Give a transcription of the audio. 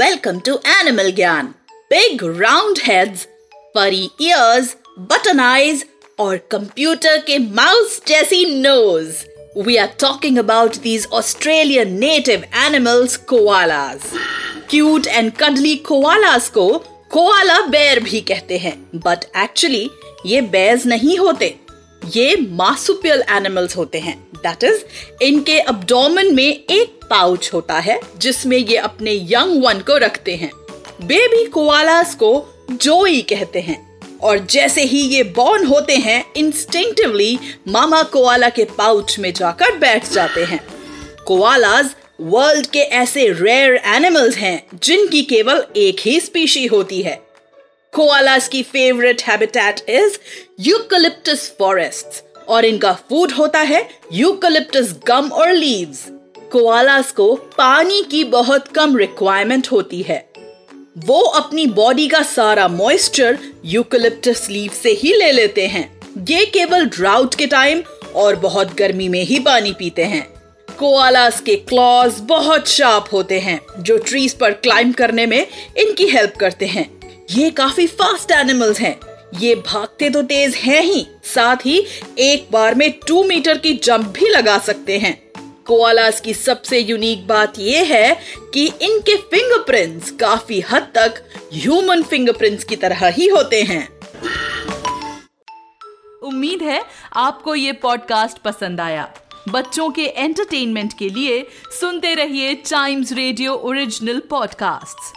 Welcome to animal ज्ञान big round heads furry ears button eyes और computer के mouse जैसी nose we are talking about these Australian native animals koalas cute and cuddly koalas को koala बेर भी कहते हैं. बट एक्चुअली ये बेर्स नहीं होते. ये मार्सुपियल एनिमल्स होते हैं। दैट इज़ इनके अब्डोमन में एक पाउच होता है, जिसमें ये अपने यंग वन को रखते हैं। बेबी कोआलास को जोई कहते हैं। और जैसे ही ये बॉर्न होते हैं इंस्टिंक्टिवली मामा कोआला के पाउच में जाकर बैठ जाते हैं। कोआलाज वर्ल्ड के ऐसे रेयर एनिमल्स हैं, जिनकी केवल एक ही स्पीशी होती है। कोआलास की favourite habitat is eucalyptus forest और इनका फ़ूड होता है यूकलिप्टस गम और लीव्स कोआलास को पानी की बहुत कम रिक्वायरमेंट होती है। वो अपनी बॉडी का सारा मॉइस्चर यूकलिप्टस लीव से ही ले लेते हैं। ये केवल ड्राउट के टाइम और बहुत गर्मी में ही पानी पीते हैं। कोआलास के क्लॉज बहुत शार्प होते हैं, जो ट्रीज पर क्लाइंब करने में इनकी हेल्प करते हैं। ये काफ़ी फास्ट एनिमल्स हैं। ये भागते तो तेज हैं ही, साथ ही एक बार में टू मीटर की जंप भी लगा सकते हैं। कोआलास की सबसे यूनिक बात यह है कि इनके फिंगरप्रिंट्स काफ़ी हद तक ह्यूमन फिंगरप्रिंट्स की तरह ही होते हैं। उम्मीद है आपको ये पॉडकास्ट पसंद आया। बच्चों के एंटरटेनमेंट के लिए सुनते रहिए टाइम्स रेडियो ओरिजिनल पॉडकास्ट्स